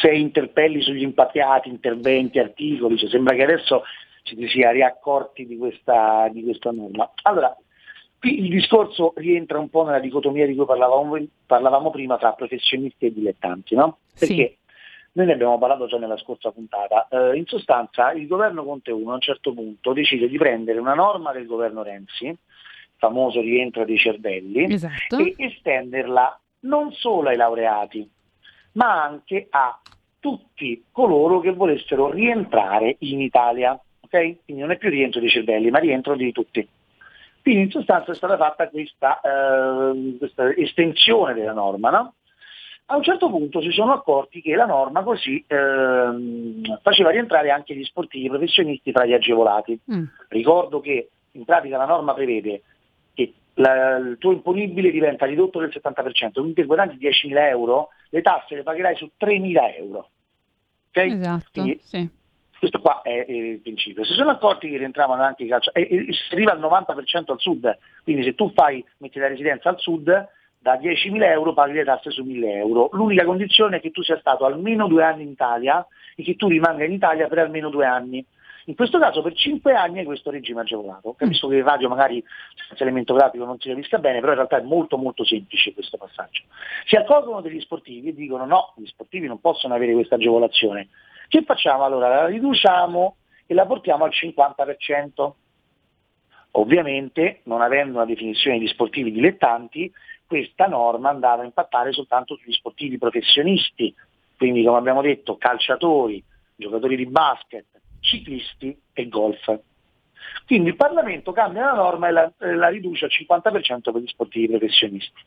sei interpelli sugli impatriati, interventi, articoli, cioè sembra che adesso ci si sia riaccorti di questa, di questa norma. Allora, qui il discorso rientra un po' nella dicotomia di cui parlavamo, parlavamo prima tra professionisti e dilettanti, no? Perché sì. noi ne abbiamo parlato già nella scorsa puntata. Eh, in sostanza il governo Conte 1 a un certo punto decide di prendere una norma del governo Renzi, famoso rientro dei cervelli, esatto. e estenderla non solo ai laureati, ma anche a tutti coloro che volessero rientrare in Italia. Okay? Quindi non è più rientro dei cervelli, ma rientro di tutti. Quindi in sostanza è stata fatta questa, eh, questa estensione della norma. No? A un certo punto si sono accorti che la norma così eh, faceva rientrare anche gli sportivi professionisti tra gli agevolati. Mm. Ricordo che in pratica la norma prevede la, il tuo imponibile diventa ridotto del 70%, quindi guadagni 10.000 euro, le tasse le pagherai su 3.000 euro. Okay? Esatto, quindi, sì. Questo qua è, il principio. Si sono accorti che rientravano anche i calciatori, e, e, si arriva al 90% al sud, quindi se tu fai, metti la residenza al sud, da 10.000 euro paghi le tasse su 1.000 euro. L'unica condizione è che tu sia stato almeno due anni in Italia e che tu rimanga in Italia per almeno due anni. In questo caso per 5 anni è questo regime agevolato. Capisco che il radio magari senza elemento grafico non si capisca bene, però in realtà è molto molto semplice questo passaggio. Si accorgono degli sportivi e dicono no, gli sportivi non possono avere questa agevolazione. Che facciamo allora? La riduciamo e la portiamo al 50%. Ovviamente, non avendo una definizione di sportivi dilettanti, questa norma andava a impattare soltanto sugli sportivi professionisti, quindi come abbiamo detto calciatori, giocatori di basket, ciclisti e golf. Quindi il Parlamento cambia la norma e la, la riduce al 50% per gli sportivi professionisti.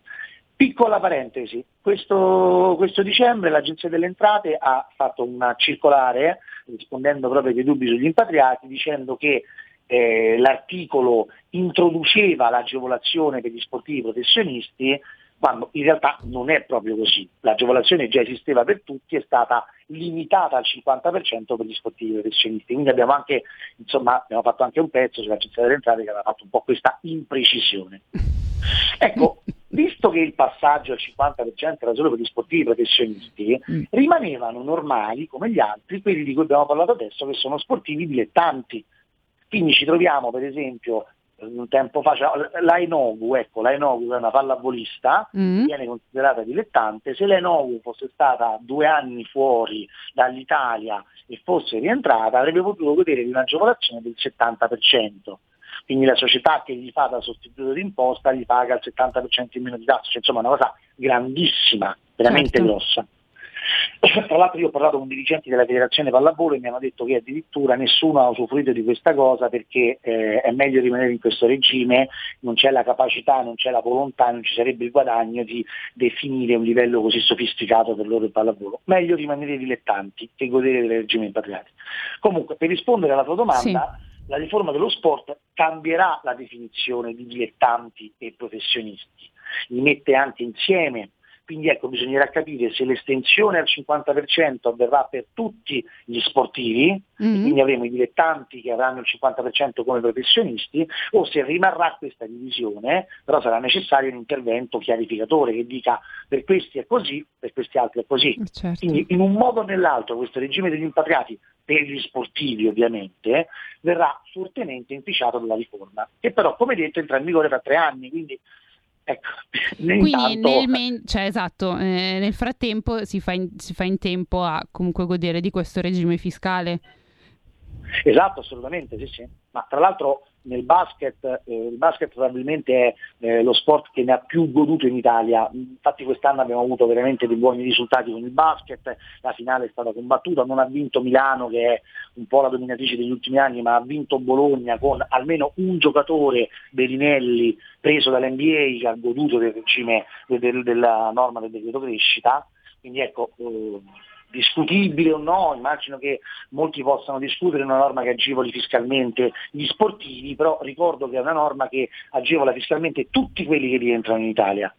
Piccola parentesi, questo, questo, dicembre l'Agenzia delle Entrate ha fatto una circolare rispondendo proprio ai dubbi sugli impatriati dicendo che eh, l'articolo introduceva l'agevolazione per gli sportivi professionisti quando in realtà non è proprio così. L'agevolazione già esisteva per tutti, è stata limitata al 50% per gli sportivi professionisti, quindi abbiamo, anche, insomma, abbiamo fatto anche un pezzo sull'agenzia delle entrate che aveva fatto un po' questa imprecisione. Ecco, visto che il passaggio al 50% era solo per gli sportivi professionisti, mm. rimanevano normali come gli altri quelli di cui abbiamo parlato adesso, che sono sportivi dilettanti. Quindi ci troviamo per esempio un tempo fa, cioè, la Enogu, ecco, la Enogu è una pallavolista, mm. viene considerata dilettante, se la Enogu fosse stata due anni fuori dall'Italia e fosse rientrata avrebbe potuto godere di un'agevolazione del 70%. Quindi la società che gli fa da sostituto d'imposta gli paga il 70% in meno di tasse, cioè, insomma una cosa grandissima, veramente certo. grossa. *coughs* Tra l'altro io ho parlato con dirigenti della federazione pallavolo e mi hanno detto che addirittura nessuno ha usufruito di questa cosa perché eh, è meglio rimanere in questo regime, non c'è la capacità, non c'è la volontà, non ci sarebbe il guadagno di definire un livello così sofisticato per loro il pallavolo. Meglio rimanere dilettanti che godere del regime impatriati. Comunque, per rispondere alla tua domanda, sì. La riforma dello sport cambierà la definizione di dilettanti e professionisti, li mette anche insieme quindi ecco bisognerà capire se l'estensione al 50% avverrà per tutti gli sportivi, Mm. quindi avremo i dilettanti che avranno il 50% come professionisti, o se rimarrà questa divisione, però sarà necessario un intervento chiarificatore che dica per questi è così, per questi altri è così. Certo. Quindi in un modo o nell'altro questo regime degli impatriati, per gli sportivi ovviamente, verrà fortemente inficiato dalla riforma, che però come detto entra in vigore tra tre anni, quindi ecco, *laughs* Quindi intanto- nel, men- cioè, esatto, eh, nel frattempo si fa, in, si fa in tempo a comunque godere di questo regime fiscale. Esatto, assolutamente, sì, sì. Ma tra l'altro nel basket, eh, il basket probabilmente è eh, lo sport che ne ha più goduto in Italia. Infatti quest'anno abbiamo avuto veramente dei buoni risultati con il basket, la finale è stata combattuta, non ha vinto Milano che è un po' la dominatrice degli ultimi anni, ma ha vinto Bologna con almeno un giocatore, Berinelli, preso dall'NBA che ha goduto del regime del- del- della norma del decreto crescita. Quindi ecco, eh, discutibile o no, immagino che molti possano discutere una norma che agevoli fiscalmente gli sportivi, però ricordo che è una norma che agevola fiscalmente tutti quelli che rientrano in Italia.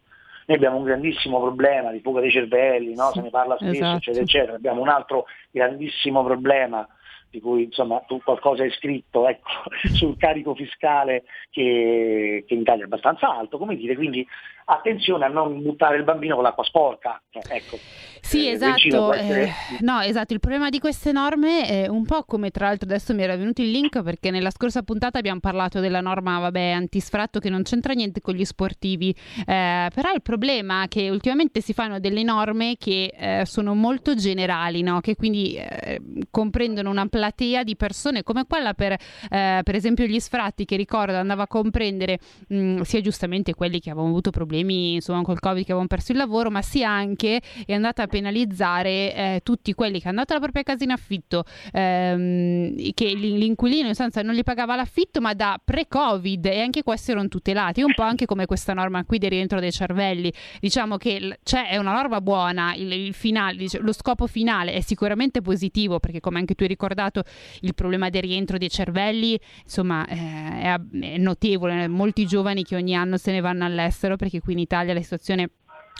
Noi abbiamo un grandissimo problema di fuga dei cervelli, no? se ne parla spesso, esatto. eccetera, eccetera. Abbiamo un altro grandissimo problema di cui insomma tu qualcosa hai scritto ecco, *laughs* sul carico fiscale che, che in Italia è abbastanza alto, come dire, quindi attenzione a non buttare il bambino con l'acqua sporca. Ecco, Sì, eh, esatto. essere- eh, no, esatto. Il problema di queste norme è un po' come tra l'altro adesso mi era venuto il link perché nella scorsa puntata abbiamo parlato della norma, vabbè, antisfratto che non c'entra niente con gli sportivi. Eh, però il problema è che ultimamente si fanno delle norme che eh, sono molto generali, no? Che quindi eh, comprendono una platea di persone come quella per, eh, per esempio gli sfratti che ricordo andava a comprendere mh, sia giustamente quelli che avevano avuto problemi insomma col covid che avevano perso il lavoro ma sia anche è andata a penalizzare eh, tutti quelli che hanno dato la propria casa in affitto ehm, che l'in- l'inquilino in sostanza non gli pagava l'affitto ma da pre-covid e anche questi erano tutelati. Un po' anche come questa norma qui del rientro dei cervelli. Diciamo che l- c'è è una norma buona il, il finale dice- lo scopo finale è sicuramente positivo perché come anche tu hai ricordato il problema del rientro dei cervelli insomma eh, è, è notevole molti giovani che ogni anno se ne vanno all'estero perché qui in Italia la situazione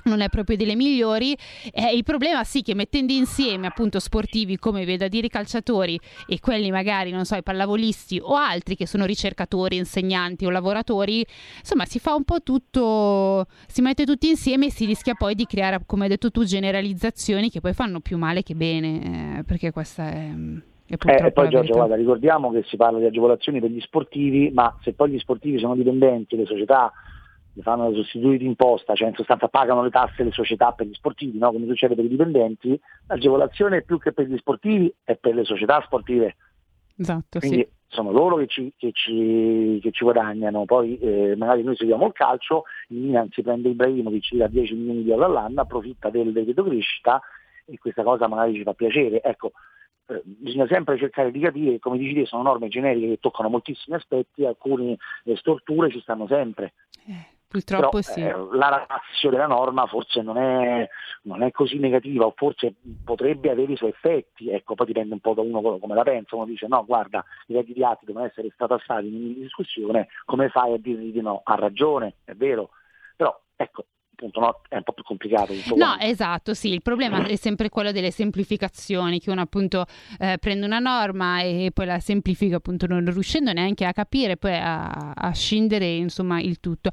non è proprio delle migliori. Eh, il problema sì che mettendo insieme appunto sportivi come vedo a dire i calciatori e quelli magari, non so, i pallavolisti o altri che sono ricercatori, insegnanti o lavoratori, insomma si fa un po' tutto, si mette tutti insieme e si rischia poi di creare, come hai detto tu, generalizzazioni che poi fanno più male che bene, eh, perché questa è... Eh, e poi Giorgio, guarda, ricordiamo che si parla di agevolazioni per gli sportivi, ma se poi gli sportivi sono dipendenti, le società li fanno sostituiti imposta, cioè in sostanza pagano le tasse le società per gli sportivi, no? come succede per i dipendenti, l'agevolazione più che per gli sportivi è per le società sportive, Esatto, quindi sì. sono loro che ci, che ci- che ci guadagnano, poi eh, magari noi seguiamo il calcio, il Milan si prende Ibrahimovic, ci dà 10 milioni di euro all'anno, approfitta del decreto crescita e questa cosa magari ci fa piacere. Ecco, eh, bisogna sempre cercare di capire come dici te, sono norme generiche che toccano moltissimi aspetti, alcune eh, storture ci stanno sempre. Purtroppo Però, sì. eh, la razio della norma forse non è, non è così negativa o forse potrebbe avere i suoi effetti, ecco, poi dipende un po' da uno come la pensa, uno dice no guarda i atti devono essere statassati in discussione, come fai a dirgli di no? Ha ragione, è vero, però ecco, appunto no, è un po' più complicato No, quanto. esatto, sì, il problema è sempre quello delle semplificazioni, che uno appunto eh, prende una norma e poi la semplifica appunto non riuscendo neanche a capire, poi a, a scindere insomma il tutto.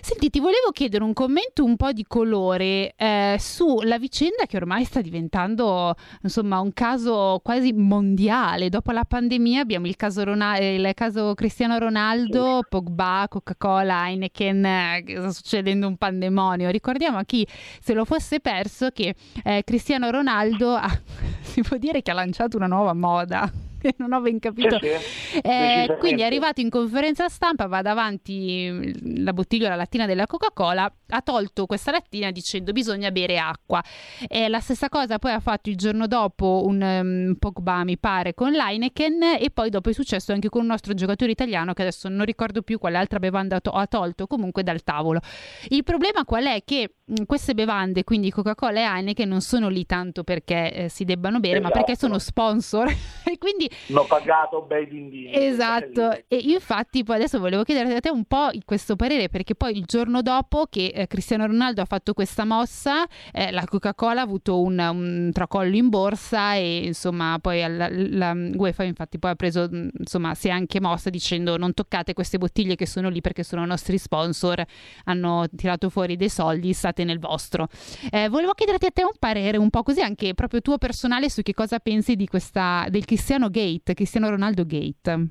Senti, ti volevo chiedere un commento un po' di colore eh, sulla vicenda che ormai sta diventando insomma un caso quasi mondiale. Dopo la pandemia abbiamo il caso, Rona- il caso Cristiano Ronaldo, Pogba, Coca-Cola, Heineken, eh, che sta succedendo un pandemonio. Ricordiamo a chi se lo fosse perso che eh, Cristiano Ronaldo ha, *laughs* si può dire che ha lanciato una nuova moda. *laughs* Non ho ben capito. Sì, sì, Eh, quindi è arrivato in conferenza stampa, va davanti mm, la bottiglia, la lattina della Coca-Cola, ha tolto questa lattina dicendo bisogna bere acqua. E la stessa cosa poi ha fatto il giorno dopo un um, Pogba, mi pare, con l'Heineken e poi dopo è successo anche con un nostro giocatore italiano che adesso non ricordo più quale altra bevanda to- ha tolto comunque dal tavolo. Il problema qual è? Che mh, queste bevande, quindi Coca-Cola e Heineken, non sono lì tanto perché eh, si debbano bere, ma Esatto. perché sono sponsor *laughs* e quindi infatti... Hanno pagato bei dindini. Esatto, e infatti poi adesso volevo chiedere a te un po' questo parere, perché poi il giorno dopo che eh, Cristiano Ronaldo ha fatto questa mossa, eh, la Coca-Cola ha avuto un, un, tracollo in borsa e insomma poi la, la UEFA infatti poi ha preso, insomma si è anche mossa dicendo non toccate queste bottiglie che sono lì perché sono nostri sponsor, hanno tirato fuori dei soldi, state nel vostro. Eh, volevo chiederti a te un parere un po' così anche proprio tuo personale su che cosa pensi di questa, del Cristiano Gate, Cristiano Ronaldo Gate.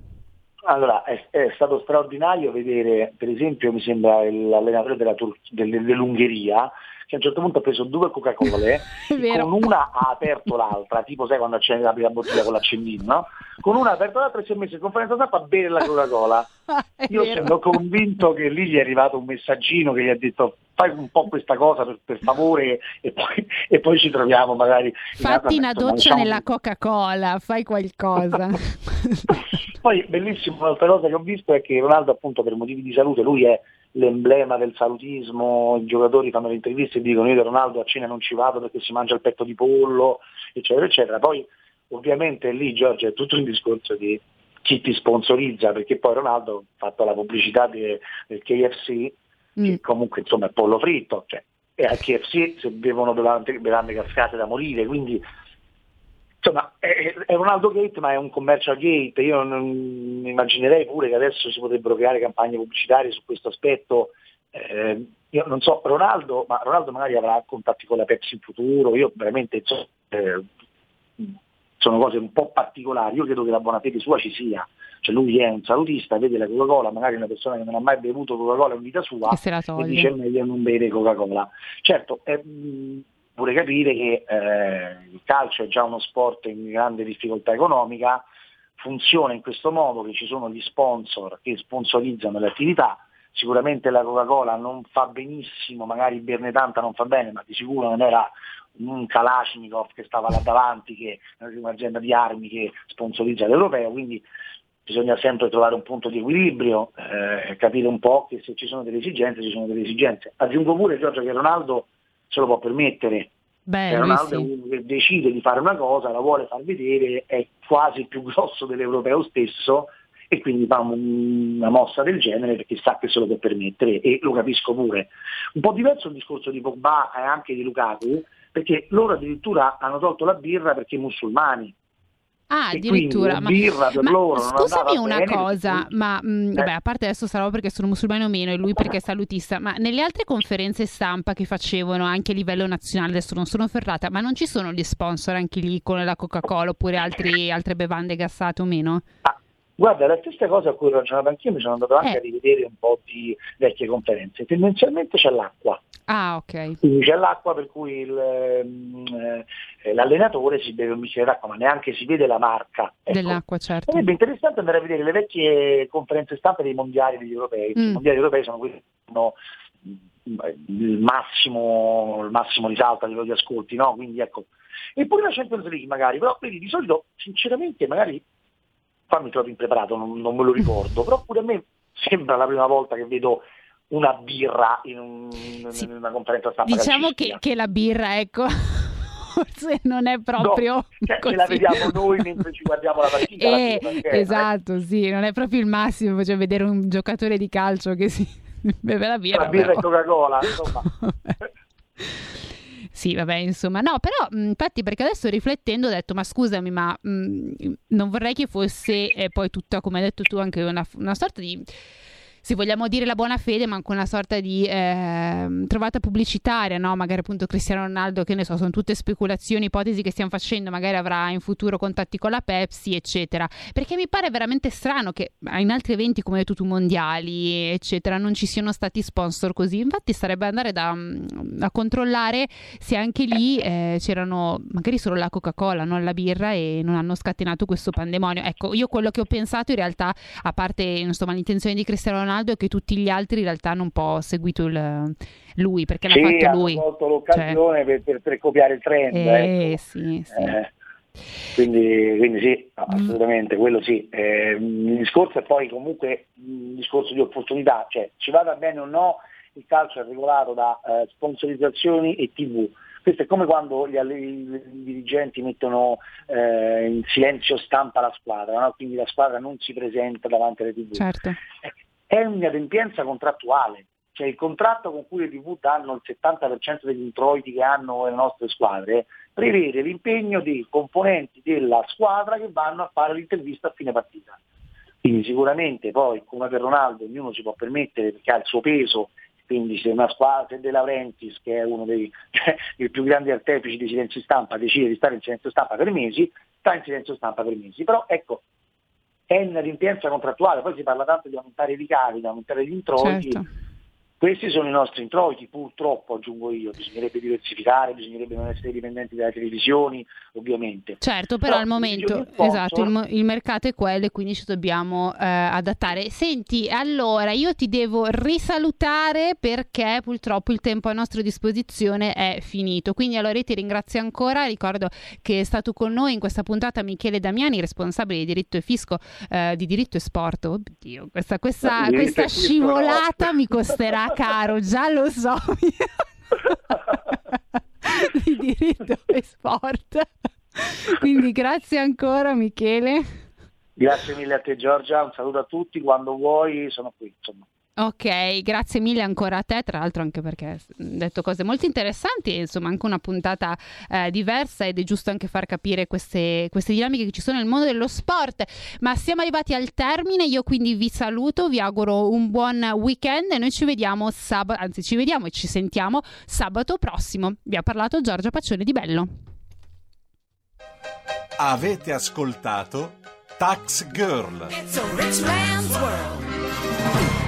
Allora, è, è, stato straordinario vedere, per esempio, mi sembra l'allenatore della Tur- dell'Ungheria, che a un certo punto ha preso due Coca-Cola, *laughs* con una ha aperto l'altra, tipo sai quando accendi la prima bottiglia con l'accendino, no? Con una ha aperto l'altra e si è messo in conferenza stampa a bere la Coca-Cola. *laughs* Io sono convinto che lì gli è arrivato un messaggino che gli ha detto fai un po' questa cosa per, per favore e poi, *laughs* e poi, ci troviamo magari... Fatti una doccia diciamo... nella Coca-Cola, fai qualcosa. poi bellissimo, un'altra cosa che ho visto è che Ronaldo appunto per motivi di salute, lui è l'emblema del salutismo, i giocatori fanno le interviste e dicono io da Ronaldo a cena non ci vado perché si mangia il petto di pollo, eccetera, eccetera. Poi ovviamente lì Giorgio è tutto un discorso di chi ti sponsorizza, perché poi Ronaldo ha fatto la pubblicità di, del KFC, mm. che comunque insomma è pollo fritto, cioè, e al KFC se bevono bevande, bevande cascate da morire, quindi insomma è, è Ronaldo Gate ma è un commercial gate, io non immaginerei pure che adesso si potrebbero creare campagne pubblicitarie su questo aspetto, eh, io non so, Ronaldo, ma Ronaldo magari avrà contatti con la Pepsi in futuro, io veramente so, eh, sono cose un po' particolari, io credo che la buona fede sua ci sia, cioè lui è un salutista, vede la Coca-Cola, magari una persona che non ha mai bevuto Coca-Cola in vita sua e, e dice meglio non bere Coca-Cola. Certo, è, pure capire che eh, il calcio è già uno sport in grande difficoltà economica, funziona in questo modo che ci sono gli sponsor che sponsorizzano le attività, sicuramente la Coca-Cola non fa benissimo, magari berne tanta non fa bene, ma di sicuro non era un Kalashnikov che stava là davanti, che è un'azienda di armi che sponsorizza l'europeo, quindi bisogna sempre trovare un punto di equilibrio, eh, capire un po' che se ci sono delle esigenze, ci sono delle esigenze. Aggiungo pure Giorgio che Ronaldo se lo può permettere. Beh, Ronaldo sì. è uno che decide di fare una cosa, la vuole far vedere, è quasi più grosso dell'europeo stesso e quindi fa una mossa del genere perché sa che se lo può permettere e lo capisco pure. Un po' diverso il discorso di Pogba e anche di Lukaku, perché loro addirittura hanno tolto la birra perché musulmani. Ah, addirittura. Ma, ma loro scusami una cosa, perché... ma mh, mm, eh. vabbè, a parte adesso sarò perché sono musulmano o meno e lui perché è salutista, ma nelle altre conferenze stampa che facevano anche a livello nazionale, adesso non sono ferrata, ma non ci sono gli sponsor anche lì con la Coca-Cola oppure altri, altre bevande gassate o meno? Ah, Guarda, la stessa cosa a cui ho ragionato anch'io, mi sono andato anche eh. a rivedere un po' di vecchie conferenze. Tendenzialmente c'è l'acqua. Ah, ok. Quindi c'è l'acqua per cui il, eh, l'allenatore si beve un bicchiere d'acqua, ma neanche si vede la marca. Ecco. Dell'acqua, certo. Sarebbe interessante andare a vedere le vecchie conferenze stampa dei mondiali degli europei. Mm. I mondiali europei sono quelli che hanno il massimo, il massimo risalto a livello di ascolti, no? Quindi ecco. Eppure la Champions League magari, però vedi, di solito sinceramente magari qua mi trovo impreparato, non, non me lo ricordo, però pure a me sembra la prima volta che vedo una birra in, un, sì. in una conferenza stampa. Diciamo che, che, la birra, ecco, *laughs* forse non è proprio. No, cioè, che la vediamo noi mentre ci guardiamo la partita. Eh, la birra, esatto, eh. sì, non è proprio il massimo cioè, vedere un giocatore di calcio che si *laughs* beve la birra. La birra però. e Coca-Cola, insomma. *laughs* Sì, vabbè, insomma, no, però infatti perché adesso riflettendo ho detto, ma scusami, ma mh, non vorrei che fosse eh, poi tutta, come hai detto tu, anche una, una sorta di se vogliamo dire la buona fede, ma anche una sorta di eh, trovata pubblicitaria, no? Magari appunto Cristiano Ronaldo, che ne so, sono tutte speculazioni, ipotesi che stiamo facendo, magari avrà in futuro contatti con la Pepsi, eccetera. Perché mi pare veramente strano che in altri eventi come tu mondiali, eccetera, non ci siano stati sponsor così. Infatti sarebbe andare da, mm, a controllare se anche lì eh, c'erano magari solo la Coca-Cola, non la birra e non hanno scatenato questo pandemonio. Ecco, io quello che ho pensato in realtà, a parte insomma l'intenzione di Cristiano Ronaldo, Ronaldo e che tutti gli altri in realtà hanno un po' seguito il, lui perché sì, l'ha fatto lui. Sì, colto l'occasione cioè... per, per, per, copiare il trend. Eh, ecco. sì, sì. Eh. Quindi, quindi, sì, mm. assolutamente, mm. quello sì. Eh, il discorso è poi comunque un discorso di opportunità, cioè ci vada bene o no, il calcio è regolato da eh, sponsorizzazioni e tv, Questo è come quando gli, i, i dirigenti mettono eh, in silenzio stampa la squadra, no? quindi la squadra non si presenta davanti alle tv. Certo. È un'adempienza contrattuale, cioè il contratto con cui le tv danno il 70% degli introiti che hanno le nostre squadre prevede l'impegno dei componenti della squadra che vanno a fare l'intervista a fine partita. Quindi sicuramente poi come per Ronaldo ognuno si può permettere perché ha il suo peso, quindi se una squadra, se De Laurentiis che è uno dei *laughs* cioè, più grandi artefici di silenzio stampa decide di stare in silenzio stampa per mesi, sta in silenzio stampa per mesi. Però ecco, è una rimpianza contrattuale, poi si parla tanto di aumentare i ricavi, di aumentare gli introiti. Certo. Questi sono i nostri introiti, purtroppo aggiungo io, bisognerebbe diversificare, bisognerebbe non essere dipendenti dalle televisioni, ovviamente. Certo, però, Però al momento il sponsor- esatto, il, il mercato è quello e quindi ci dobbiamo eh, adattare. Senti, allora io ti devo risalutare perché purtroppo il tempo a nostra disposizione è finito. Quindi allora io ti ringrazio ancora, ricordo che è stato con noi in questa puntata Michele Damiani, responsabile di diritto e fisco eh, di diritto e sport. Oddio, questa, questa, questa scivolata mi costerà caro, già lo so. *laughs* di diritto e sport. Quindi grazie ancora Michele. Grazie mille a te Giorgia, un saluto a tutti, quando vuoi sono qui. Insomma. Ok, grazie mille ancora a te, tra l'altro anche perché hai detto cose molto interessanti e insomma anche una puntata eh, diversa ed è giusto anche far capire queste, queste dinamiche che ci sono nel mondo dello sport. Ma siamo arrivati al termine, io quindi vi saluto, vi auguro un buon weekend e noi ci vediamo sabato, anzi ci vediamo e ci sentiamo sabato prossimo. Vi ha parlato Giorgia Paccione di Bello. Avete ascoltato Tax Girl. It's a rich man's world.